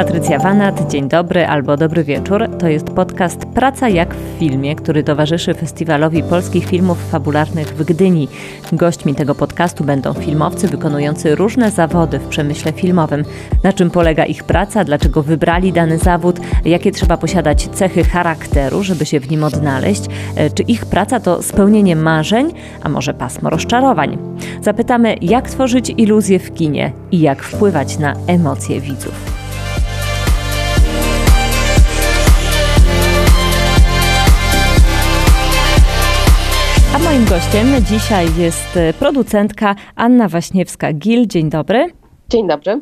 Patrycja Wanat, dzień dobry albo dobry wieczór. To jest podcast Praca jak w filmie, który towarzyszy Festiwalowi Polskich Filmów Fabularnych w Gdyni. Gośćmi tego podcastu będą filmowcy wykonujący różne zawody w przemyśle filmowym. Na czym polega ich praca, dlaczego wybrali dany zawód, jakie trzeba posiadać cechy charakteru, żeby się w nim odnaleźć, e, czy ich praca to spełnienie marzeń, a może pasmo rozczarowań. Zapytamy, jak tworzyć iluzję w kinie i jak wpływać na emocje widzów. Moim gościem dzisiaj jest e, producentka Anna Waśniewska-Gil. Dzień dobry. Dzień dobry.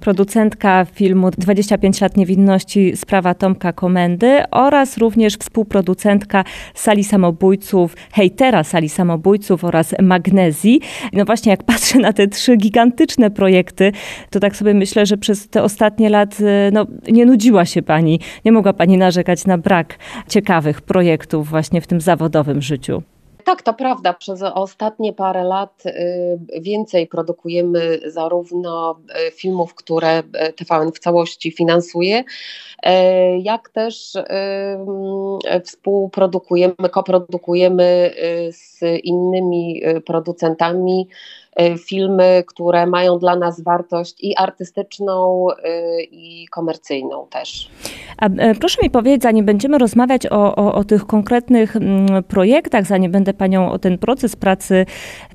Producentka filmu 25 lat niewinności sprawa Tomka Komendy oraz również współproducentka Sali Samobójców, hejtera Sali Samobójców oraz Magnezji. No właśnie jak patrzę na te trzy gigantyczne projekty, to tak sobie myślę, że przez te ostatnie lat e, no, nie nudziła się pani, nie mogła pani narzekać na brak ciekawych projektów właśnie w tym zawodowym życiu. Tak, to prawda. Przez ostatnie parę lat y, więcej produkujemy zarówno y, filmów, które y, TVN w całości finansuje, jak też współprodukujemy, koprodukujemy z innymi producentami filmy, które mają dla nas wartość i artystyczną, y, i komercyjną też. A e, proszę mi powiedzieć, zanim będziemy rozmawiać o, o, o tych konkretnych mm, projektach, zanim będę Panią o ten proces pracy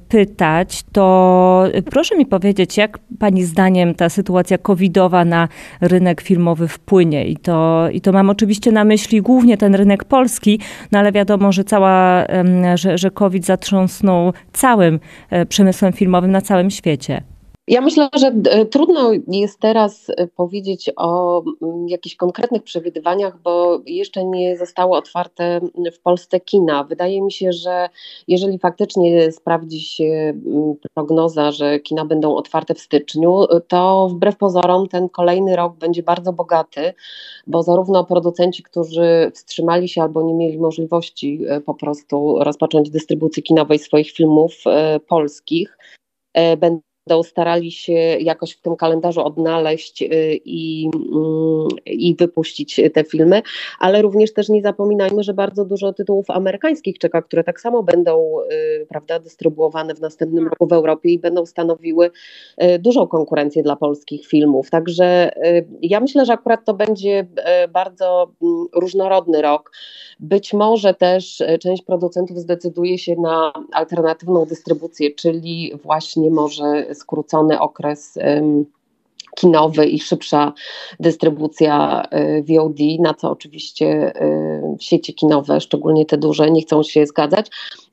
pytać, to proszę mi powiedzieć, jak Pani zdaniem ta sytuacja covidowa na rynek filmowy wpłynie? I to, i to mam oczywiście na myśli głównie ten rynek polski, no ale wiadomo, że cała, że, że COVID zatrząsnął całym e, przemysłem filmowym na całym świecie. Ja myślę, że e, trudno jest teraz e, powiedzieć o mm, jakichś konkretnych przewidywaniach, bo jeszcze nie zostały otwarte w Polsce kina. Wydaje mi się, że jeżeli faktycznie sprawdzi się mm, prognoza, że kina będą otwarte w styczniu, to wbrew pozorom ten kolejny rok będzie bardzo bogaty, bo zarówno producenci, którzy wstrzymali się albo nie mieli możliwości e, po prostu rozpocząć dystrybucji kinowej swoich filmów polskich, będą starali się jakoś w tym kalendarzu odnaleźć y, i, mm, i wypuścić te filmy, ale również też nie zapominajmy, że bardzo dużo tytułów amerykańskich czeka, które tak samo będą y, prawda, dystrybuowane w następnym roku w Europie i będą stanowiły y, dużą konkurencję dla polskich filmów. Także ja myślę, że akurat to będzie bardzo mm, różnorodny rok. Być może też część producentów zdecyduje się na alternatywną dystrybucję, czyli właśnie może skrócony okres kinowy i szybsza dystrybucja y, VOD, na co oczywiście y, sieci kinowe, szczególnie te duże, nie chcą się zgadzać.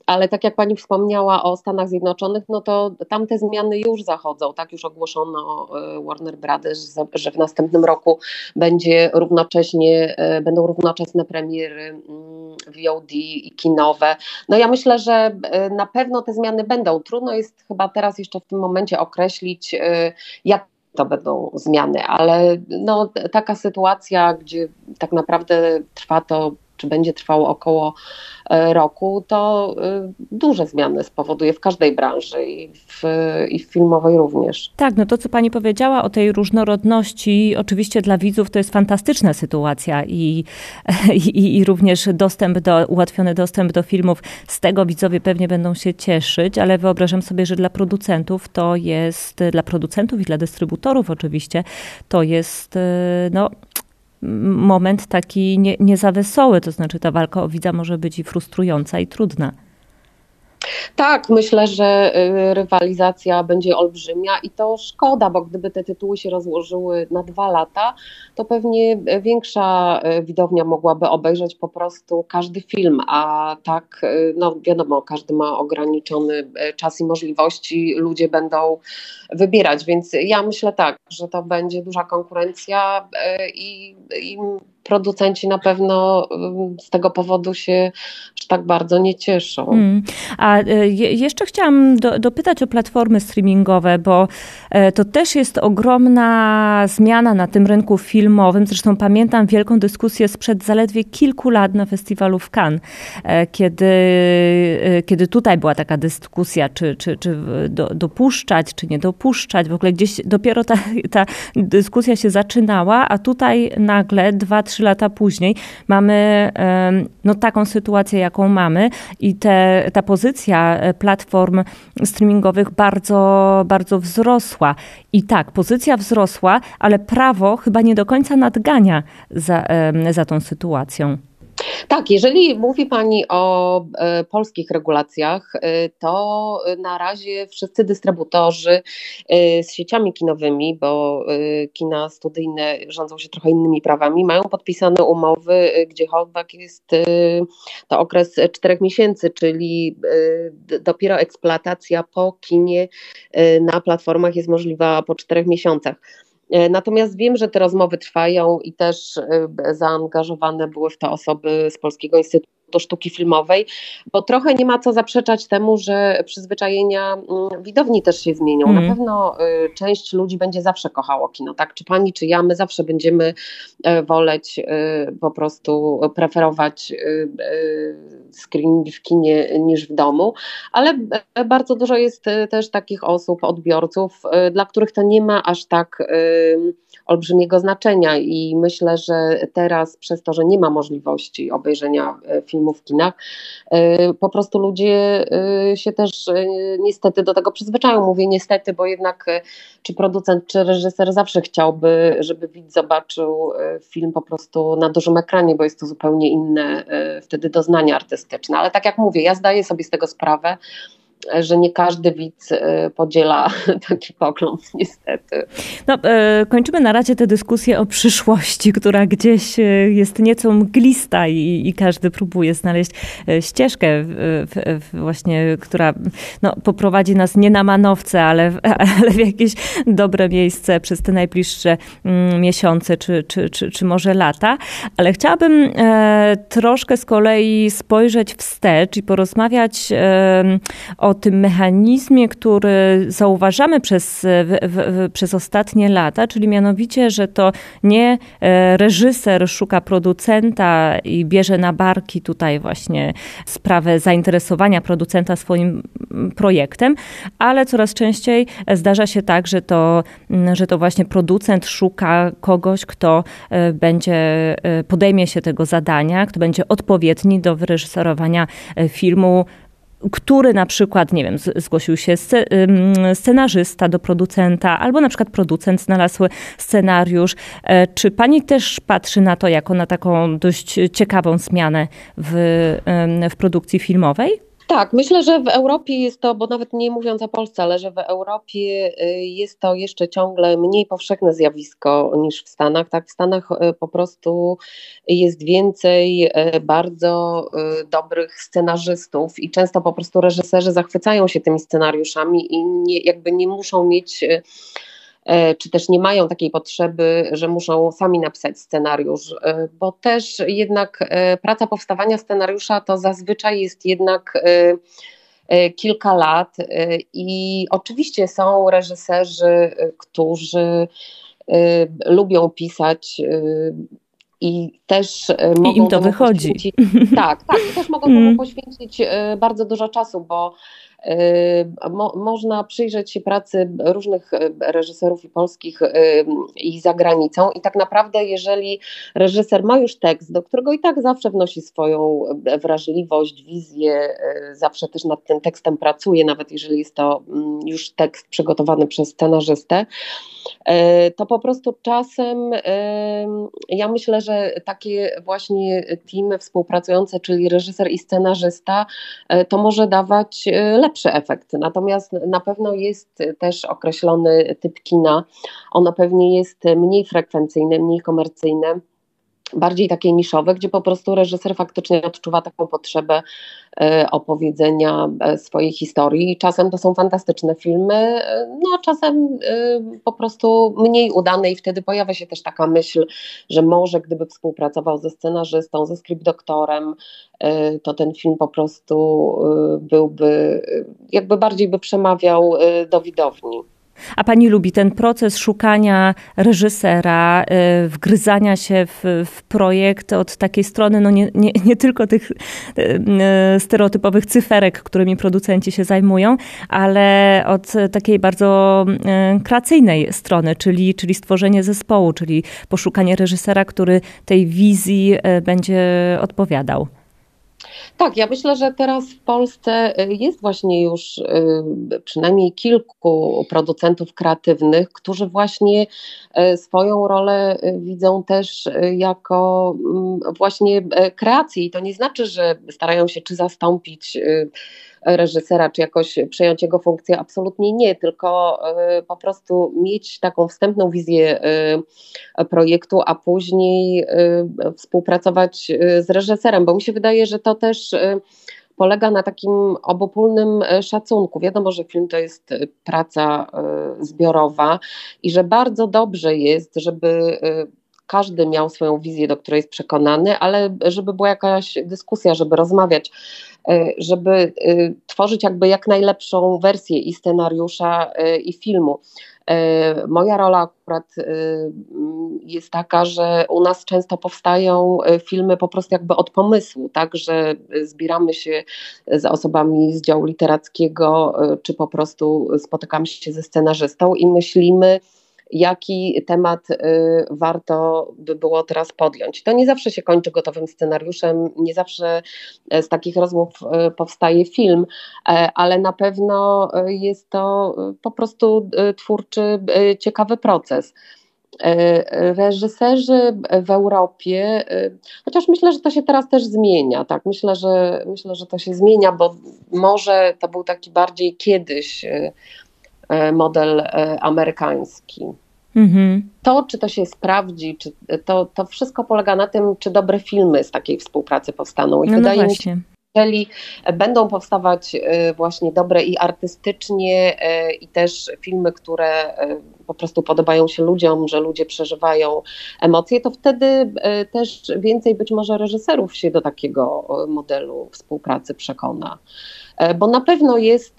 Ale tak jak pani wspomniała o Stanach Zjednoczonych, no to tam te zmiany już zachodzą. Tak już ogłoszono y, Warner Brothers, że w następnym roku będzie równocześnie, będą równoczesne premiery mm, VOD i kinowe. No ja myślę, że na pewno te zmiany będą. Trudno jest chyba teraz jeszcze w tym momencie określić, jak to będą zmiany, ale no, taka sytuacja, gdzie tak naprawdę trwa to, czy będzie trwało około E, roku, to e, duże zmiany spowoduje w każdej branży i w, i w filmowej również. Tak, no to co pani powiedziała o tej różnorodności, oczywiście dla widzów to jest fantastyczna sytuacja i, i, i również dostęp do, ułatwiony dostęp do filmów, z tego widzowie pewnie będą się cieszyć, ale wyobrażam sobie, że dla producentów to jest, dla producentów i dla dystrybutorów oczywiście, to jest e, no, moment taki nie, nie za wesoły, to znaczy ta walka o widza może być i frustrująca i trudna. Tak, myślę, że y, rywalizacja będzie olbrzymia i to szkoda, bo gdyby te tytuły się rozłożyły na dwa lata, to pewnie większa y, widownia mogłaby obejrzeć po prostu każdy film, a tak, y, no wiadomo, każdy ma ograniczony czas i możliwości, ludzie będą wybierać, więc ja myślę tak, że to będzie duża konkurencja i, i producenci na pewno z tego powodu się aż tak bardzo nie cieszą. Mm. A e, jeszcze chciałam do, dopytać o platformy streamingowe, bo e, to też jest ogromna zmiana na tym rynku filmowym. Zresztą pamiętam wielką dyskusję sprzed zaledwie kilku lat na festiwalu w Cannes, e, kiedy, kiedy tutaj była taka dyskusja, czy, czy, czy do, dopuszczać, czy nie dopuszczać. W ogóle gdzieś dopiero ta, ta dyskusja się zaczynała, a tutaj nagle dwa, trzy lata później mamy no, taką sytuację, jaką mamy i te, ta pozycja e, platform streamingowych bardzo, bardzo wzrosła. I tak, pozycja wzrosła, ale prawo chyba nie do końca nadgania za, za tą sytuacją. Tak, jeżeli mówi Pani o e, polskich regulacjach, e, to na razie wszyscy dystrybutorzy e, z sieciami kinowymi, bo e, kina studyjne rządzą się trochę innymi prawami, mają podpisane umowy, e, gdzie holdback jest e, to okres czterech miesięcy, czyli dopiero eksploatacja po kinie na platformach jest możliwa po czterech miesiącach. E, natomiast wiem, że te rozmowy trwają i też e, zaangażowane były w to osoby z Polskiego Instytutu do sztuki filmowej, bo trochę nie ma co zaprzeczać temu, że przyzwyczajenia mm, widowni też się zmienią. Mm. Na pewno y, część ludzi będzie zawsze kochało kino, tak? Czy pani, czy ja, my zawsze będziemy e, woleć y, po prostu preferować y, screening w kinie niż w domu, ale bardzo dużo jest też takich osób, odbiorców, dla których to nie ma aż tak olbrzymiego znaczenia i myślę, że teraz przez to, że nie ma możliwości obejrzenia filmu filmu w kinach. E, po prostu ludzie e, się też e, niestety do tego przyzwyczają. Mówię niestety, bo jednak czy producent, czy reżyser zawsze chciałby, żeby widz zobaczył film po prostu na dużym ekranie, bo jest to zupełnie inne wtedy doznanie artystyczne. Ale tak jak mówię, ja zdaję sobie z tego sprawę że nie każdy widz e, podziela taki pogląd, niestety. No, e, kończymy na razie tę dyskusję o przyszłości, która gdzieś e, jest nieco mglista i, i każdy próbuje znaleźć ścieżkę właśnie, która no, poprowadzi nas nie na manowce, ale, ale w jakieś dobre miejsce przez te najbliższe mm, miesiące, czy, czy, czy, czy może lata. Ale chciałabym troszkę z kolei spojrzeć wstecz i porozmawiać o o tym mechanizmie, który zauważamy przez, w, w, przez ostatnie lata, czyli mianowicie, że to nie e, reżyser szuka producenta i bierze na barki tutaj właśnie sprawę zainteresowania producenta swoim projektem, ale coraz częściej zdarza się tak, że to, że to właśnie producent szuka kogoś, kto e, będzie, e, podejmie się tego zadania, kto będzie odpowiedni do wyreżyserowania filmu który na przykład, nie wiem, zgłosił się scenarzysta do producenta, albo na przykład producent znalazł scenariusz. E, czy pani też patrzy na to jako na taką dość ciekawą zmianę w, w produkcji filmowej? Tak, myślę, że w Europie jest to, bo nawet nie mówiąc o Polsce, ale że w Europie y, jest to jeszcze ciągle mniej powszechne zjawisko niż w Stanach. Tak, w Stanach y, po prostu jest więcej y, bardzo dobrych scenarzystów i często po prostu reżyserzy zachwycają się tymi scenariuszami i nie, jakby nie muszą mieć czy też nie mają takiej potrzeby, że muszą sami napisać scenariusz, e, bo też jednak e, praca powstawania scenariusza to zazwyczaj jest jednak kilka lat i oczywiście są reżyserzy, którzy lubią pisać i też mogą I im to wychodzi. Tak, tak, i też mogą temu mm. poświęcić bardzo dużo czasu, bo Mo, można przyjrzeć się pracy różnych e, reżyserów i polskich i za granicą. I tak naprawdę jeżeli reżyser ma już tekst, do którego i tak zawsze wnosi swoją e, wrażliwość, wizję, e, zawsze też nad tym tekstem pracuje, nawet jeżeli jest to mm, już tekst przygotowany przez scenarzystę, to po prostu czasem ja myślę, że takie właśnie teamy współpracujące, czyli reżyser i scenarzysta, to może dawać lepsze lepszy efekt. Natomiast na pewno jest też określony typ kina. Ono pewnie jest mniej frekwencyjne, mniej komercyjne bardziej takie niszowe, gdzie po prostu reżyser faktycznie odczuwa taką potrzebę e, opowiedzenia e, swojej historii. Czasem to są fantastyczne filmy, e, no czasem po prostu mniej udane i wtedy pojawia się też taka myśl, że może gdyby współpracował ze scenarzystą, ze scriptdoktorem, to ten film po prostu byłby, jakby bardziej by przemawiał do widowni. A pani lubi ten proces szukania reżysera, y, wgryzania się w, w projekt od takiej strony, no nie, nie, nie tylko tych y, y, stereotypowych cyferek, którymi producenci się zajmują, ale od takiej bardzo kreacyjnej strony, czyli, czyli stworzenie zespołu, czyli poszukanie reżysera, który tej wizji będzie odpowiadał. Tak, ja myślę, że teraz w Polsce y, jest właśnie już y, przynajmniej kilku producentów kreatywnych, którzy właśnie y, swoją rolę widzą też jako mm, właśnie kreację. I to nie znaczy, że starają się czy zastąpić reżysera, czy jakoś przejąć jego funkcję. Absolutnie nie, tylko y, po prostu mieć taką wstępną wizję y, projektu, a później y, współpracować z reżyserem, bo mi się wydaje, że to też polega na takim obopólnym szacunku. Wiadomo, że film to jest praca zbiorowa i że bardzo dobrze jest, żeby każdy miał swoją wizję, do której jest przekonany, ale żeby była jakaś dyskusja, żeby rozmawiać, żeby e, tworzyć jakby jak najlepszą wersję i scenariusza, e, i filmu. Moja rola akurat jest taka, że u nas często powstają filmy po prostu jakby od pomysłu, tak, że zbieramy się z osobami z działu literackiego, czy po prostu spotykamy się ze scenarzystą i myślimy, jaki temat y, warto by było teraz podjąć. To nie zawsze się kończy gotowym scenariuszem, nie zawsze e, z takich rozmów e, powstaje film, e, ale na pewno jest to po prostu twórczy, ciekawy proces reżyserzy w Europie, chociaż myślę, że to się teraz też zmienia, tak, myślę, że myślę, że to się zmienia, bo może to był taki bardziej kiedyś model amerykański. Mhm. To, czy to się sprawdzi, czy to, to wszystko polega na tym, czy dobre filmy z takiej współpracy powstaną. I no, wydaje no mi się, jeżeli będą powstawać y, właśnie dobre i artystycznie, i też filmy, które po prostu podobają się ludziom, że ludzie przeżywają emocje, to wtedy też więcej być może reżyserów się do takiego modelu współpracy przekona. E, bo na pewno jest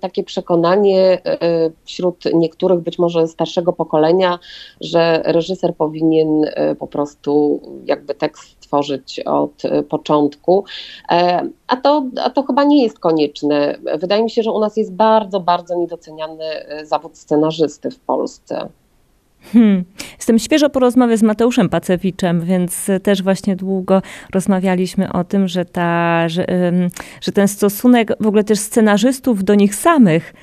takie przekonanie e, wśród niektórych, być może starszego pokolenia, że reżyser powinien e, po prostu jakby tekst tworzyć od początku, a to, a to chyba nie jest konieczne. Wydaje mi się, że u nas jest bardzo, bardzo niedoceniany zawód scenarzysty w Polsce. Hmm. Jestem świeżo po rozmowie z Mateuszem Pacewiczem, więc też właśnie długo rozmawialiśmy o tym, że, ta, że, że ten stosunek w ogóle też scenarzystów do nich samych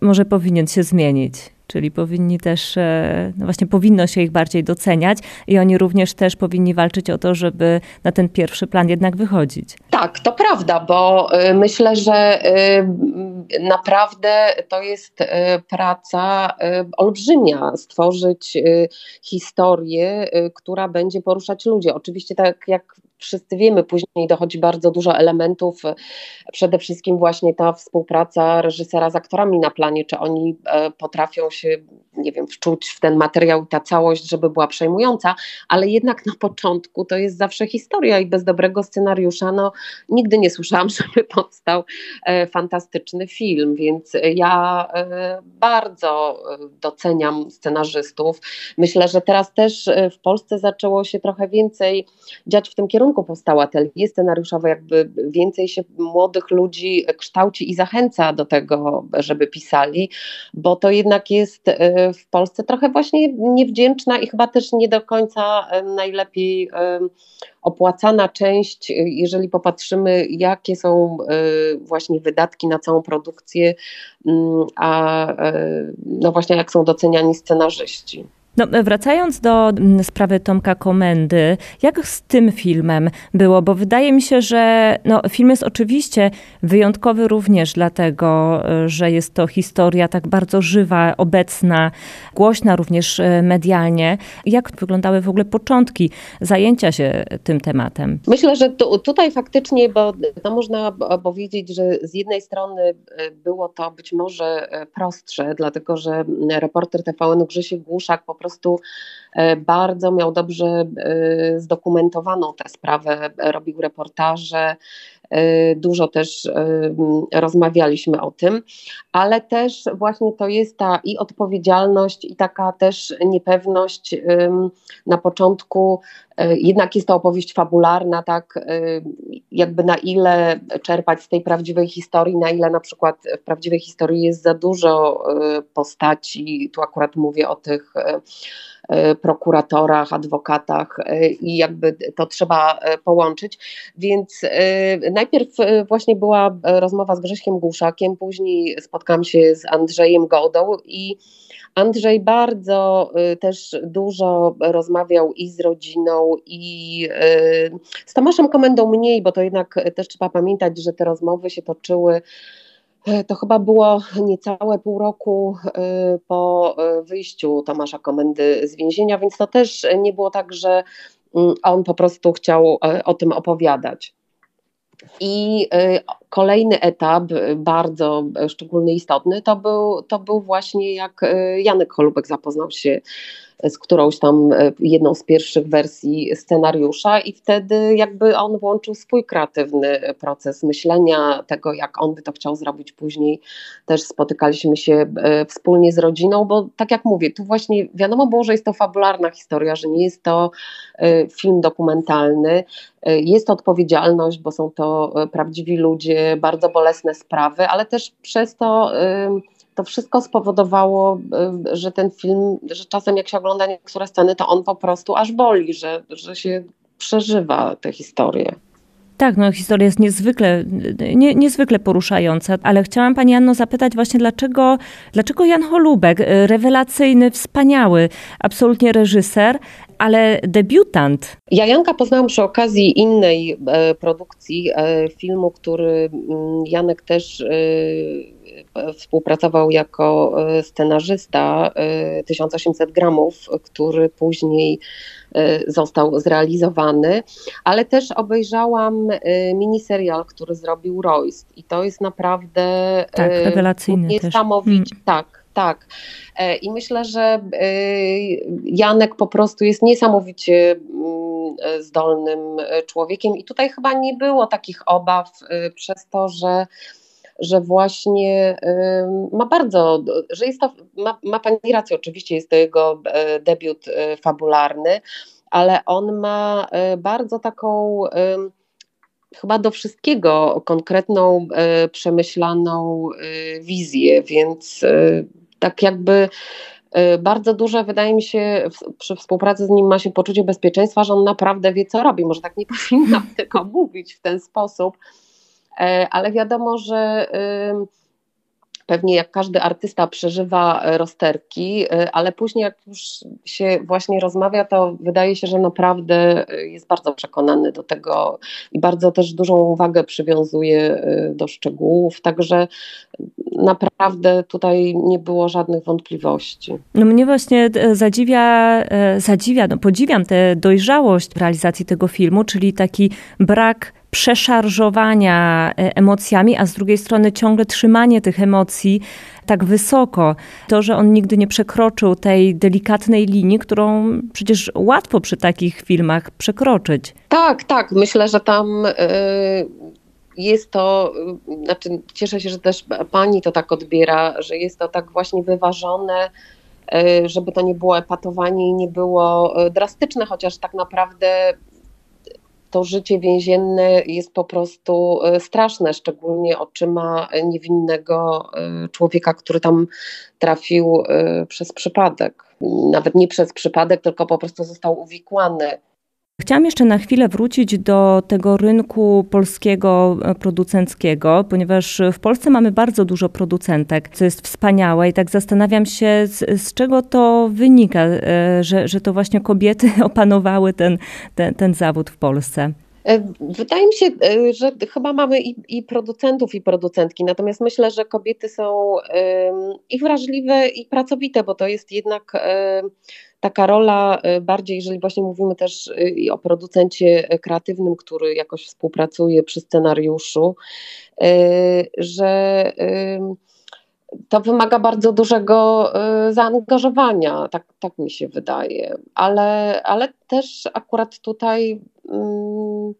może powinien się zmienić czyli powinni też, e, no właśnie powinno się ich bardziej doceniać i oni również też powinni walczyć o to, żeby na ten pierwszy plan jednak wychodzić. Tak, to prawda, bo y, myślę, że y, naprawdę to jest praca olbrzymia, stworzyć historię, która będzie poruszać ludzi. Oczywiście tak jak wszyscy wiemy, później dochodzi bardzo dużo elementów, przede wszystkim właśnie ta współpraca reżysera z aktorami na planie, czy oni e, potrafią się, nie wiem, wczuć w ten materiał i ta całość, żeby była przejmująca, ale jednak na początku to jest zawsze historia i bez dobrego scenariusza, no nigdy nie słyszałam, żeby powstał e, fantastyczny film, więc ja e, bardzo doceniam scenarzystów. Myślę, że teraz też w Polsce zaczęło się trochę więcej dziać w tym kierunku, powstały atelier scenariuszowe, jakby więcej się młodych ludzi kształci i zachęca do tego, żeby pisali, bo to jednak jest e, w Polsce trochę właśnie niewdzięczna i chyba też nie do końca e, najlepiej e, opłacana część, jeżeli popatrzymy, jakie są właśnie wydatki na całą produkcję, mm, a no właśnie jak są doceniani scenarzyści. No, wracając do mm, sprawy Tomka Komendy, jak z tym filmem było? Bo wydaje mi się, że no, film jest oczywiście wyjątkowy również dlatego, że jest to historia tak bardzo żywa, obecna, głośna również e, medialnie. Jak wyglądały w ogóle początki zajęcia się tym tematem? Myślę, że tu, tutaj faktycznie, bo to można powiedzieć, że z jednej strony e, było to być może prostsze, dlatego że reporter TVN Grzesiek Głuszak po prostu bardzo miał dobrze e, zdokumentowaną tę sprawę, robił reportaże, e, dużo też rozmawialiśmy o tym, ale też właśnie to jest ta i odpowiedzialność, i taka też niepewność na początku. Jednak jest to opowieść fabularna, tak, jakby na ile czerpać z tej prawdziwej historii, na ile na przykład w prawdziwej historii jest za dużo postaci, tu akurat mówię o tych E, prokuratorach, adwokatach e, i jakby to trzeba e, połączyć. Więc najpierw właśnie była rozmowa z Grześkiem Głuszakiem, później spotkałam się z Andrzejem Godą i Andrzej bardzo też dużo rozmawiał i z rodziną, i z Tomaszem Komendą mniej, bo to jednak też trzeba pamiętać, że te rozmowy się toczyły E, to chyba było niecałe pół roku e, po e, wyjściu Tomasza Komendy z więzienia, więc to też nie było tak, że mm, on po prostu chciał o tym opowiadać. I kolejny etap, bardzo szczególny, istotny, to był, to był właśnie jak Janek Holubek zapoznał się z którąś tam jedną z pierwszych wersji scenariusza i wtedy jakby on włączył swój kreatywny proces myślenia tego, jak on by to chciał zrobić później. Też spotykaliśmy się wspólnie z rodziną, bo tak jak mówię, tu właśnie wiadomo było, że jest to fabularna historia, że nie jest to film dokumentalny. Jest to odpowiedzialność, bo są to prawdziwi ludzie, bardzo bolesne sprawy, ale też przez to to wszystko spowodowało, y, że ten film, że czasem jak się ogląda niektóre sceny, to on po prostu aż boli, że, że się przeżywa tę historię. Tak, no historia jest niezwykle, nie, niezwykle poruszająca, ale chciałam Pani Anno zapytać właśnie, dlaczego, dlaczego Jan Holubek, y, rewelacyjny, wspaniały, absolutnie reżyser, ale debiutant. Ja Janka poznałam przy okazji innej e, produkcji, e, filmu, który mm, Janek też e, współpracował jako scenarzysta 1800 e, gramów, który później został zrealizowany, ale też obejrzałam miniserial, który zrobił Royce i to jest naprawdę tak, rewelacyjny niesamowicie, hmm. tak, tak. I myślę, że Janek po prostu jest niesamowicie mm, zdolnym człowiekiem i tutaj chyba nie było takich obaw przez to, że że właśnie ma bardzo, że jest to, ma, ma Pani rację, oczywiście jest to jego e, debiut e, fabularny, ale on ma e, bardzo taką chyba do wszystkiego konkretną, przemyślaną wizję, więc tak jakby bardzo duże, wydaje mi się, przy współpracy z nim ma się poczucie bezpieczeństwa, że on naprawdę wie, co robi. Może tak nie powinnam tylko mówić w ten sposób, E, ale wiadomo, że pewnie jak każdy artysta przeżywa rozterki, e, ale później jak już się właśnie rozmawia, to wydaje się, że naprawdę jest bardzo przekonany do tego i bardzo też dużą uwagę przywiązuje e, do szczegółów, także naprawdę tutaj nie było żadnych wątpliwości. No mnie właśnie zadziwia, zadziwia no podziwiam tę dojrzałość realizacji tego filmu, czyli taki brak przeszarżowania e, emocjami, a z drugiej strony ciągle trzymanie tych emocji tak wysoko. To, że on nigdy nie przekroczył tej delikatnej linii, którą przecież łatwo przy takich filmach przekroczyć. Tak, tak. Myślę, że tam. Yy jest to, znaczy cieszę się, że też pani to tak odbiera, że jest to tak właśnie wyważone, żeby to nie było epatowanie i nie było drastyczne, chociaż tak naprawdę to życie więzienne jest po prostu e, straszne, szczególnie oczyma niewinnego e, człowieka, który tam trafił e, przez przypadek. Nawet nie przez przypadek, tylko po prostu został uwikłany Chciałam jeszcze na chwilę wrócić do tego rynku polskiego e, producenckiego, ponieważ w Polsce mamy bardzo dużo producentek, co jest wspaniałe i tak zastanawiam się, z, z czego to wynika, e, że, że to właśnie kobiety opanowały ten, ten, ten zawód w Polsce. E, wydaje mi się, że chyba mamy i, i, producentów, i producentki, natomiast myślę, że kobiety są i wrażliwe, i pracowite, bo to jest jednak taka rola y, bardziej, jeżeli właśnie mówimy też y, o producencie kreatywnym, który jakoś współpracuje przy scenariuszu, że to wymaga bardzo dużego zaangażowania, tak, tak mi się wydaje, ale, ale też akurat tutaj mm,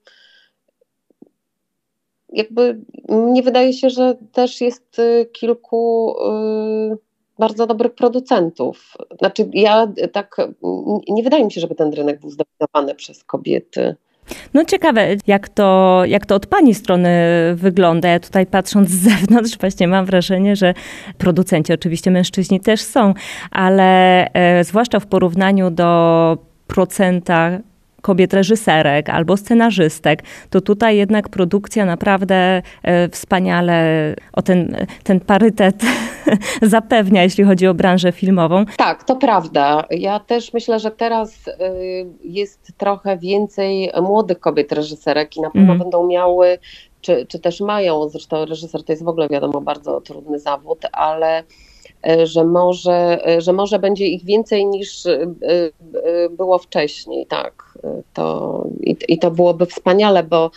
jakby nie wydaje się, że też jest kilku bardzo dobrych producentów. Znaczy, ja tak, nie wydaje mi się, żeby ten rynek był zdominowany przez kobiety. No ciekawe, jak to, jak to od Pani strony wygląda. Ja tutaj patrząc z zewnątrz właśnie mam wrażenie, że producenci, oczywiście mężczyźni też są, ale e, zwłaszcza w porównaniu do procenta kobiet reżyserek albo scenarzystek, to tutaj jednak produkcja naprawdę e, wspaniale o ten, ten parytet zapewnia, jeśli chodzi o branżę filmową. Tak, to prawda. Ja też myślę, że teraz y, jest trochę więcej młodych kobiet reżyserek i na pewno mm. będą miały czy, czy też mają, zresztą reżyser to jest w ogóle wiadomo bardzo trudny zawód, ale że może, e, że może będzie ich więcej niż e, było wcześniej, tak. To, i, I to byłoby wspaniale, bo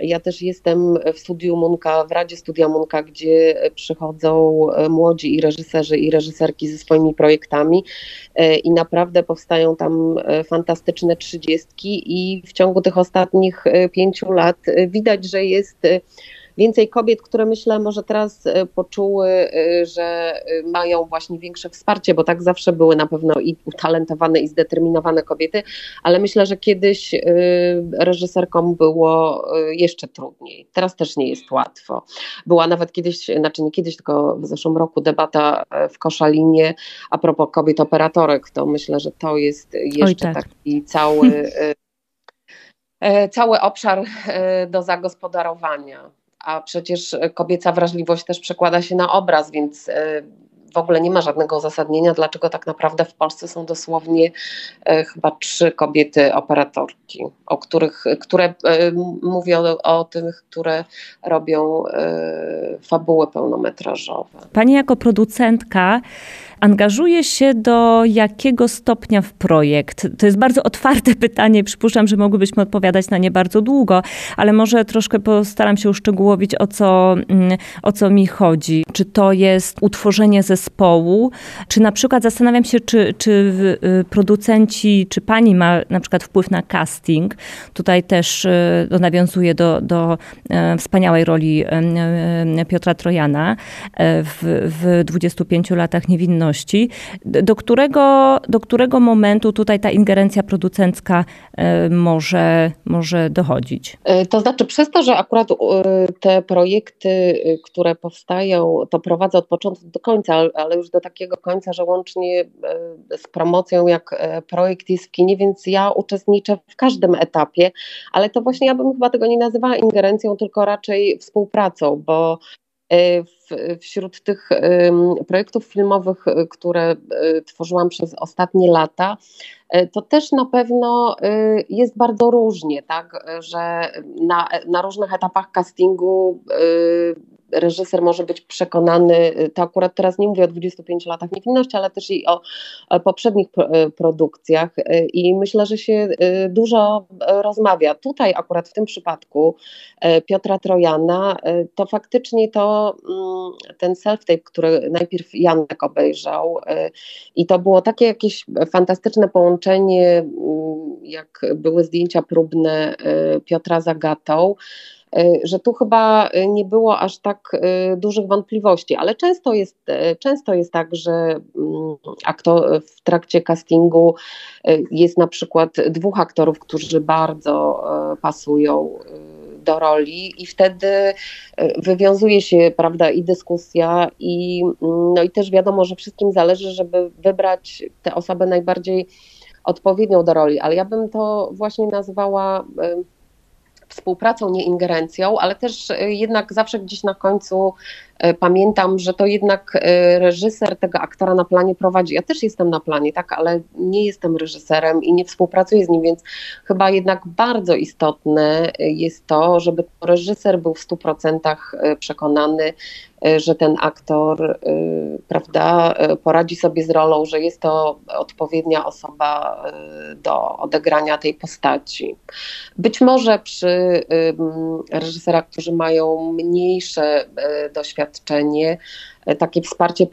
ja też jestem w studiu Munka, w Radzie Studia Munka, gdzie przychodzą młodzi i reżyserzy i reżyserki ze swoimi projektami i naprawdę powstają tam fantastyczne trzydziestki i w ciągu tych ostatnich pięciu lat widać, że jest więcej kobiet, które myślę może teraz e, poczuły, e, że e, mają właśnie większe wsparcie, bo tak zawsze były na pewno i utalentowane i zdeterminowane kobiety, ale myślę, że kiedyś reżyserkom było jeszcze trudniej. Teraz też nie jest łatwo. Była nawet kiedyś, znaczy nie kiedyś, tylko w zeszłym roku debata w Koszalinie a propos kobiet operatorek, to myślę, że to jest jeszcze tak. taki cały cały obszar do zagospodarowania a przecież kobieca wrażliwość też przekłada się na obraz, więc e, w ogóle nie ma żadnego uzasadnienia, dlaczego tak naprawdę w Polsce są dosłownie e, chyba trzy kobiety operatorki, o których, które e, mówię o, o tych, które robią fabuły pełnometrażowe. Pani jako producentka angażuje się do jakiego stopnia w projekt? To jest bardzo otwarte pytanie. Przypuszczam, że mogłybyśmy odpowiadać na nie bardzo długo, ale może troszkę postaram się uszczegółowić, o co, mm, o co mi chodzi. Czy to jest utworzenie zespołu, czy na przykład zastanawiam się, czy, czy y, producenci, czy pani ma na przykład wpływ na casting. Tutaj też y, nawiązuje do, do e, wspaniałej roli Piotra Trojana w, w 25 latach niewinności do którego, do którego momentu tutaj ta ingerencja producencka e, może, może dochodzić? E, to znaczy, przez to, że akurat e, te projekty, które powstają, to prowadzę od początku do końca, ale już do takiego końca, że łącznie z promocją, jak projekt jest w kinie, więc ja uczestniczę w każdym etapie, ale to właśnie ja bym chyba tego nie nazywała ingerencją, tylko raczej współpracą, bo wśród tych projektów filmowych, y, które y, tworzyłam przez ostatnie lata, y, to też na pewno jest bardzo różnie, tak, że na, na różnych etapach castingu reżyser może być przekonany, to akurat teraz nie mówię o 25 latach niewinności, ale też i o, poprzednich produkcjach i myślę, że się dużo rozmawia. Tutaj akurat w tym przypadku Piotra Trojana, to faktycznie to mm, ten self-tape, który najpierw Janek obejrzał i to było takie jakieś fantastyczne połączenie, mm, jak były zdjęcia próbne Piotra z Agatą, E, że tu chyba nie było aż tak dużych wątpliwości, ale często jest, często jest tak, że mm, aktor, w trakcie castingu jest na przykład dwóch aktorów, którzy bardzo pasują do roli i wtedy wywiązuje się prawda i dyskusja i, mm, no i też wiadomo, że wszystkim zależy, żeby wybrać te osoby najbardziej odpowiednią do roli, ale ja bym to właśnie nazwała współpracą, nie ingerencją, ale też e, jednak zawsze gdzieś na końcu e, pamiętam, że to jednak e, reżyser tego aktora na planie prowadzi. Ja też jestem na planie, tak, ale nie jestem reżyserem i nie współpracuję z nim, więc chyba jednak bardzo istotne jest to, żeby reżyser był w 100% przekonany, że ten aktor prawda, poradzi sobie z rolą, że jest to odpowiednia osoba do odegrania tej postaci. Być może przy reżyserach, którzy mają mniejsze e, doświadczenie, e, takie wsparcie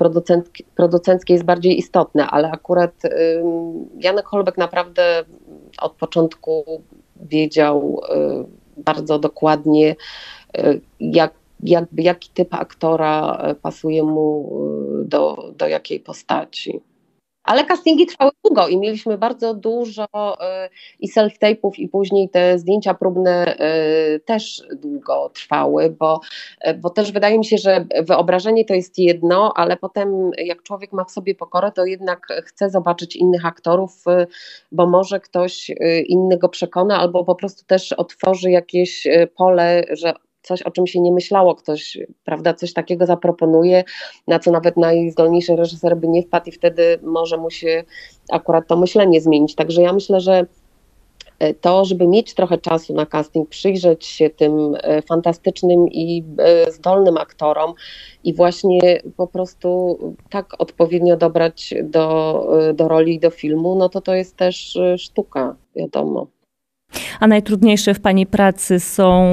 producenckie jest bardziej istotne, ale akurat Janek Holbek naprawdę od początku wiedział e, bardzo dokładnie, jak, jakby, jaki typ aktora pasuje mu do, do jakiej postaci. Ale castingi trwały długo i mieliśmy bardzo dużo y, i self-tape'ów i później te zdjęcia próbne y, też długo trwały, bo, y, bo też wydaje mi się, że wyobrażenie to jest jedno, ale potem jak człowiek ma w sobie pokorę, to jednak chce zobaczyć innych aktorów, bo może ktoś inny go przekona albo po prostu też otworzy jakieś pole, że coś, o czym się nie myślało, ktoś, prawda, coś takiego zaproponuje, na co nawet najzdolniejszy reżyser by nie wpadł i wtedy może mu się akurat to myślenie zmienić. Także ja myślę, że e, to, żeby mieć trochę czasu na casting, przyjrzeć się tym e, fantastycznym i e, zdolnym aktorom i właśnie po prostu tak odpowiednio dobrać do, do roli i do filmu, no to to jest też sztuka, wiadomo. A najtrudniejsze w Pani pracy są,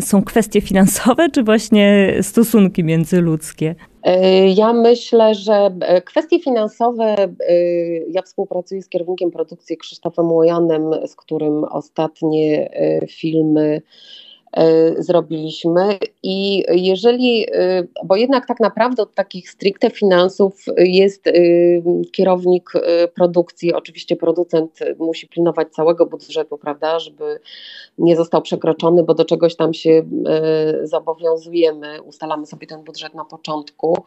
są kwestie finansowe, czy właśnie stosunki międzyludzkie? E, ja myślę, że e, kwestie finansowe, e, ja współpracuję z kierownikiem produkcji Krzysztofem Łojanem, z którym ostatnie filmy zrobiliśmy. I jeżeli, e, bo jednak tak naprawdę od takich stricte finansów jest e, kierownik produkcji, oczywiście producent musi pilnować całego budżetu, prawda, żeby nie został przekroczony, bo do czegoś tam się zobowiązujemy, ustalamy sobie ten budżet na początku.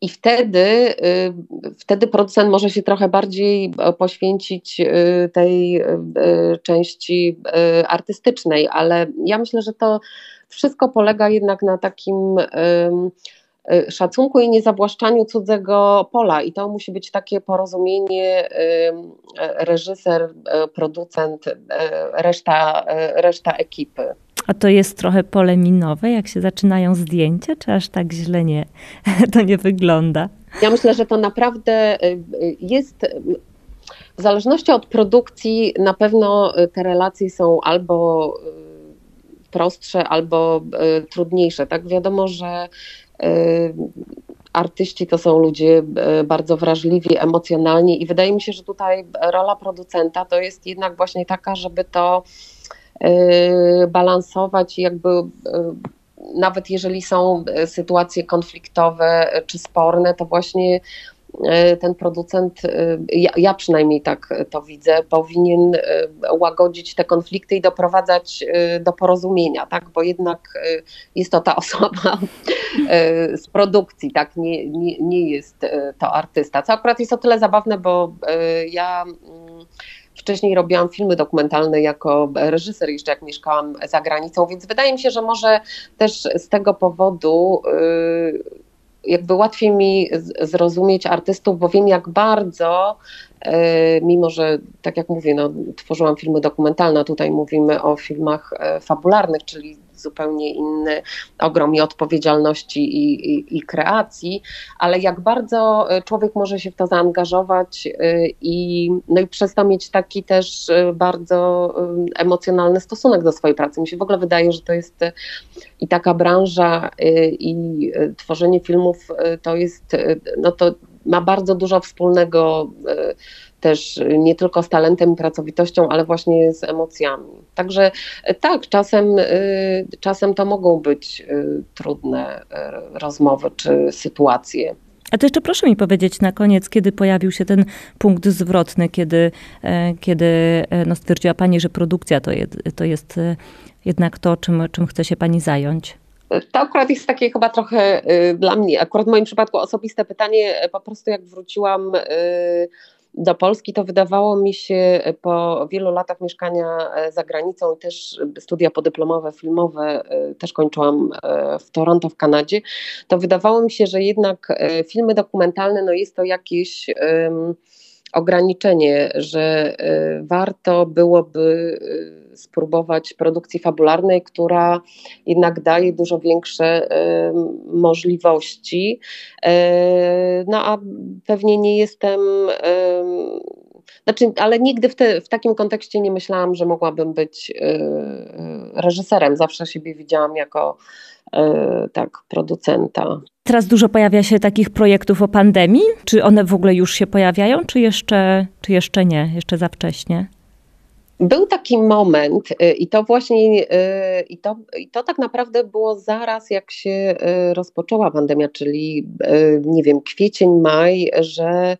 I wtedy, y, wtedy producent może się trochę bardziej e, poświęcić y, tej y, części artystycznej, ale ja myślę, że to wszystko polega jednak na takim szacunku i niezawłaszczaniu cudzego pola. I to musi być takie porozumienie reżyser, producent, reszta, reszta ekipy. A to jest trochę pole minowe, jak się zaczynają zdjęcia, czy aż tak źle nie, to nie wygląda? Ja myślę, że to naprawdę y, y, jest. W zależności od produkcji, na pewno te relacje są albo y, prostsze, albo trudniejsze. Tak, wiadomo, że artyści to są ludzie bardzo wrażliwi emocjonalni, i wydaje mi się, że tutaj rola producenta to jest jednak właśnie taka, żeby to Y, balansować i jakby y, nawet jeżeli są y, sytuacje konfliktowe czy sporne, to właśnie ten producent, ja, ja, przynajmniej tak to widzę, powinien łagodzić te konflikty i doprowadzać do porozumienia, tak? bo jednak jest to ta osoba z produkcji, tak? nie, nie, nie jest to artysta. Co akurat jest o tyle zabawne, bo ja mm, Wcześniej robiłam filmy dokumentalne jako reżyser, jeszcze jak mieszkałam za granicą, więc wydaje mi się, że może też z tego powodu y, jakby łatwiej mi zrozumieć artystów, bo wiem jak bardzo, y, mimo że tak jak mówię, no, tworzyłam filmy dokumentalne, tutaj mówimy o filmach e, fabularnych, czyli zupełnie inny ogrom i odpowiedzialności i, i, i kreacji, ale jak bardzo e, człowiek może się w to zaangażować e, i, no i przez to mieć taki też e, bardzo emocjonalny stosunek do swojej pracy. Mi się w ogóle wydaje, że to jest i taka branża i tworzenie filmów to jest, no to ma bardzo dużo wspólnego też nie tylko z talentem i pracowitością, ale właśnie z emocjami. Także e, tak, czasem, e, czasem to mogą być e, trudne rozmowy czy sytuacje. A to jeszcze proszę mi powiedzieć na koniec, kiedy pojawił się ten punkt zwrotny, kiedy, kiedy no stwierdziła Pani, że produkcja to, jest, to jest jednak to, czym, czym chce się Pani zająć? To akurat jest takie chyba trochę dla mnie, akurat w moim przypadku osobiste pytanie, po prostu jak wróciłam do Polski, to wydawało mi się po wielu latach mieszkania za granicą i też studia podyplomowe, filmowe też kończyłam w Toronto w Kanadzie, to wydawało mi się, że jednak filmy dokumentalne no jest to jakieś ograniczenie, że warto byłoby spróbować produkcji fabularnej, która jednak daje dużo większe możliwości. E, no a pewnie nie jestem. Znaczy, ale nigdy w, te, w takim kontekście nie myślałam, że mogłabym być e, reżyserem. Zawsze siebie widziałam jako e, tak, producenta. Teraz dużo pojawia się takich projektów o pandemii. Czy one w ogóle już się pojawiają, czy jeszcze, czy jeszcze nie, jeszcze za wcześnie? Był taki moment y, i to właśnie y, i to, i to tak naprawdę było zaraz jak się y, rozpoczęła pandemia, czyli nie wiem, kwiecień, maj, że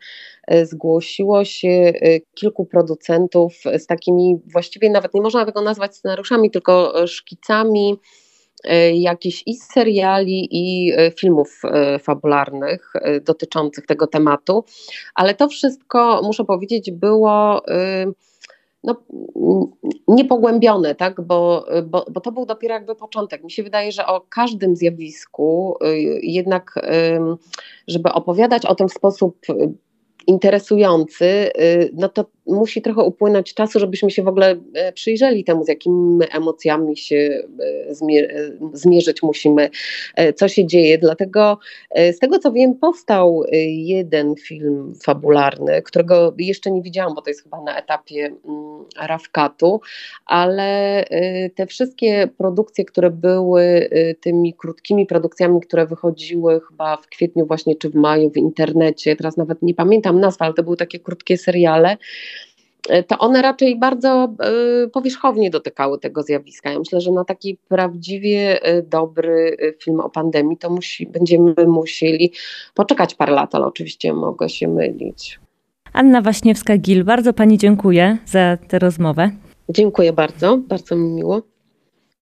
zgłosiło się kilku producentów z takimi właściwie nawet nie można tego nazwać scenariuszami, tylko szkicami jakichś i seriali i filmów fabularnych dotyczących tego tematu, ale to wszystko muszę powiedzieć było no, niepogłębione, tak? Bo, bo, bo to był dopiero jakby początek. Mi się wydaje, że o każdym zjawisku y, jednak, żeby opowiadać o tym w sposób interesujący, y, no to musi trochę upłynąć czasu, żebyśmy się w ogóle e, przyjrzeli temu, z jakimi emocjami się e, zmierzyć musimy, e, co się dzieje. Dlatego z tego co wiem, powstał jeden film fabularny, którego jeszcze nie widziałam, bo to jest chyba na etapie mm, Rawkatu, ale te wszystkie produkcje, które były tymi krótkimi produkcjami, które wychodziły chyba w kwietniu właśnie czy w maju w internecie, teraz nawet nie pamiętam nazw, ale to były takie krótkie seriale, E, to one raczej bardzo e, powierzchownie dotykały tego zjawiska. Ja myślę, że na taki prawdziwie e, dobry film o pandemii to musi, będziemy musieli poczekać parę lat, ale oczywiście mogę się mylić. Anna Waśniewska-Gil, bardzo Pani dziękuję za tę rozmowę. Dziękuję bardzo, bardzo mi miło.